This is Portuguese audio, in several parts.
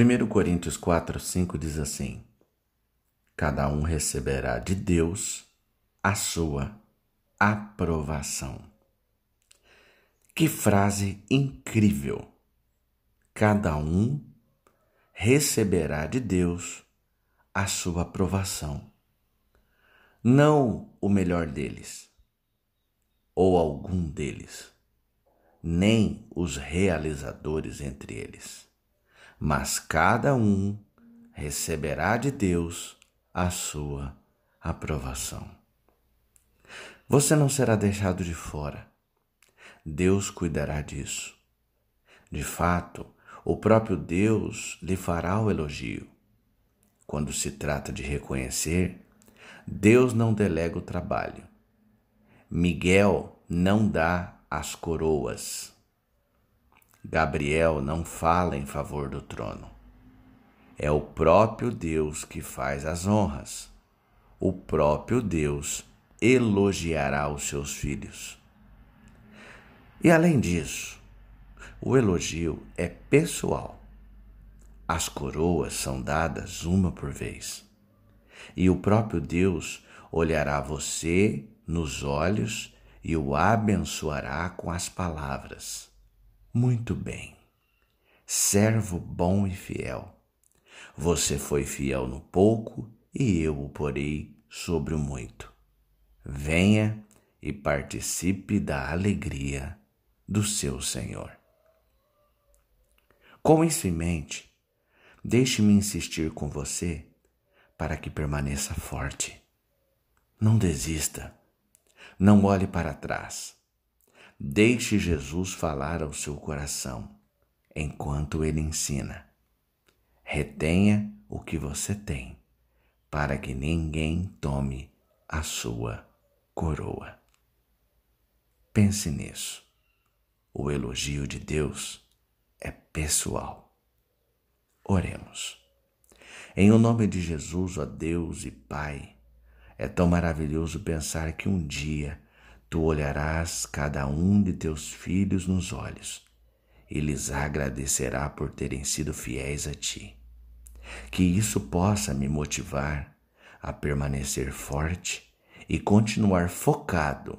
1 Coríntios 4, 5 diz assim: Cada um receberá de Deus a sua aprovação. Que frase incrível! Cada um receberá de Deus a sua aprovação. Não o melhor deles, ou algum deles, nem os realizadores entre eles, mas cada um receberá de Deus a sua aprovação. Você não será deixado de fora. Deus cuidará disso. De fato, o próprio Deus lhe fará o elogio. Quando se trata de reconhecer, Deus não delega o trabalho. Miguel não dá as coroas. Gabriel não fala em favor do trono. É o próprio Deus que faz as honras. O próprio Deus elogiará os seus filhos. E além disso, o elogio é pessoal. As coroas são dadas uma por vez. E o próprio Deus olhará você nos olhos e o abençoará com as palavras: Muito bem, servo bom e fiel. Você foi fiel no pouco e eu o porei sobre o muito. Venha e participe da alegria do seu Senhor. Com isso em mente, deixe-me insistir com você para que permaneça forte. Não desista, não olhe para trás. Deixe Jesus falar ao seu coração enquanto ele ensina. Retenha o que você tem, para que ninguém tome a sua coroa. Pense nisso. O elogio de Deus é pessoal. Oremos. Em o nome de Jesus, ó Deus e Pai, é tão maravilhoso pensar que um dia tu olharás cada um de teus filhos nos olhos e lhes agradecerá por terem sido fiéis a ti. Que isso possa me motivar a permanecer forte e continuar focado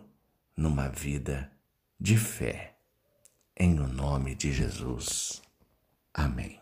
numa vida de fé. Em o nome de Jesus. Amém.